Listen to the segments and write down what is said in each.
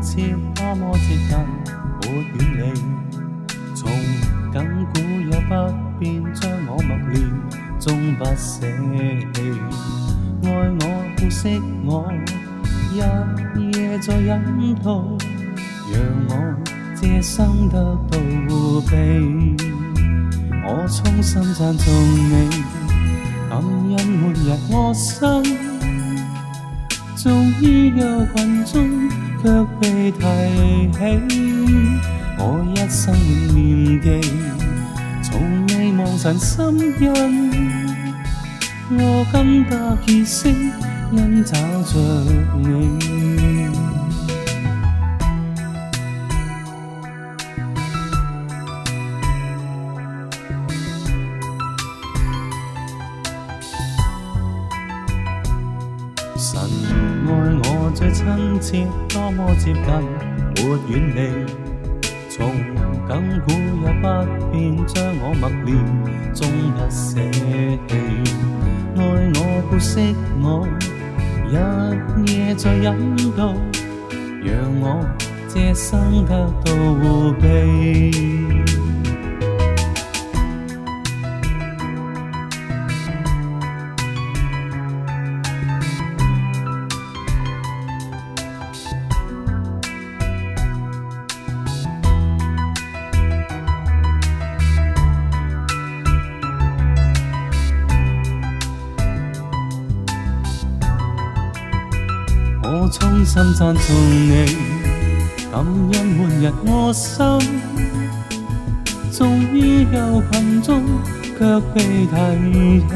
近，多么接近，没远离，从紧箍也不变，将我默念，终不舍弃。爱我不惜我，日夜在引导，让我这生得到庇。我衷心赞颂你，感恩每日我心，纵于忧群中，却被提起。我一生永念记，从未忘神心印。我今得结识，因找着你。神爱我最亲切，多么接近，没远离。从亘古也不变，将我默念，终不舍弃。爱我不惜我，日夜在引导，让我这生得到庇。我衷心赞颂你，感恩每日我心，纵于忧群中，却被提起。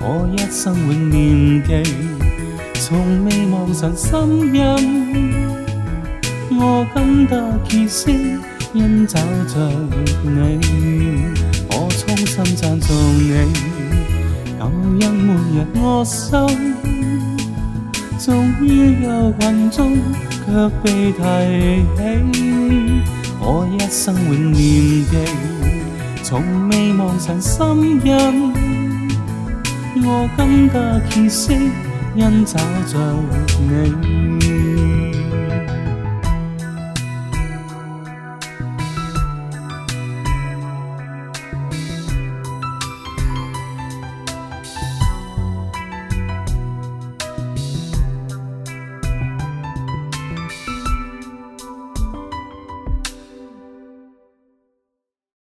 我一生永念记，从未忘神心印。我今得结识，因找着你。我衷心赞颂你，感恩每日我心。纵于忧群中，却被提起。我一生永念记，从未忘神心印。我更加歇息，因找着你。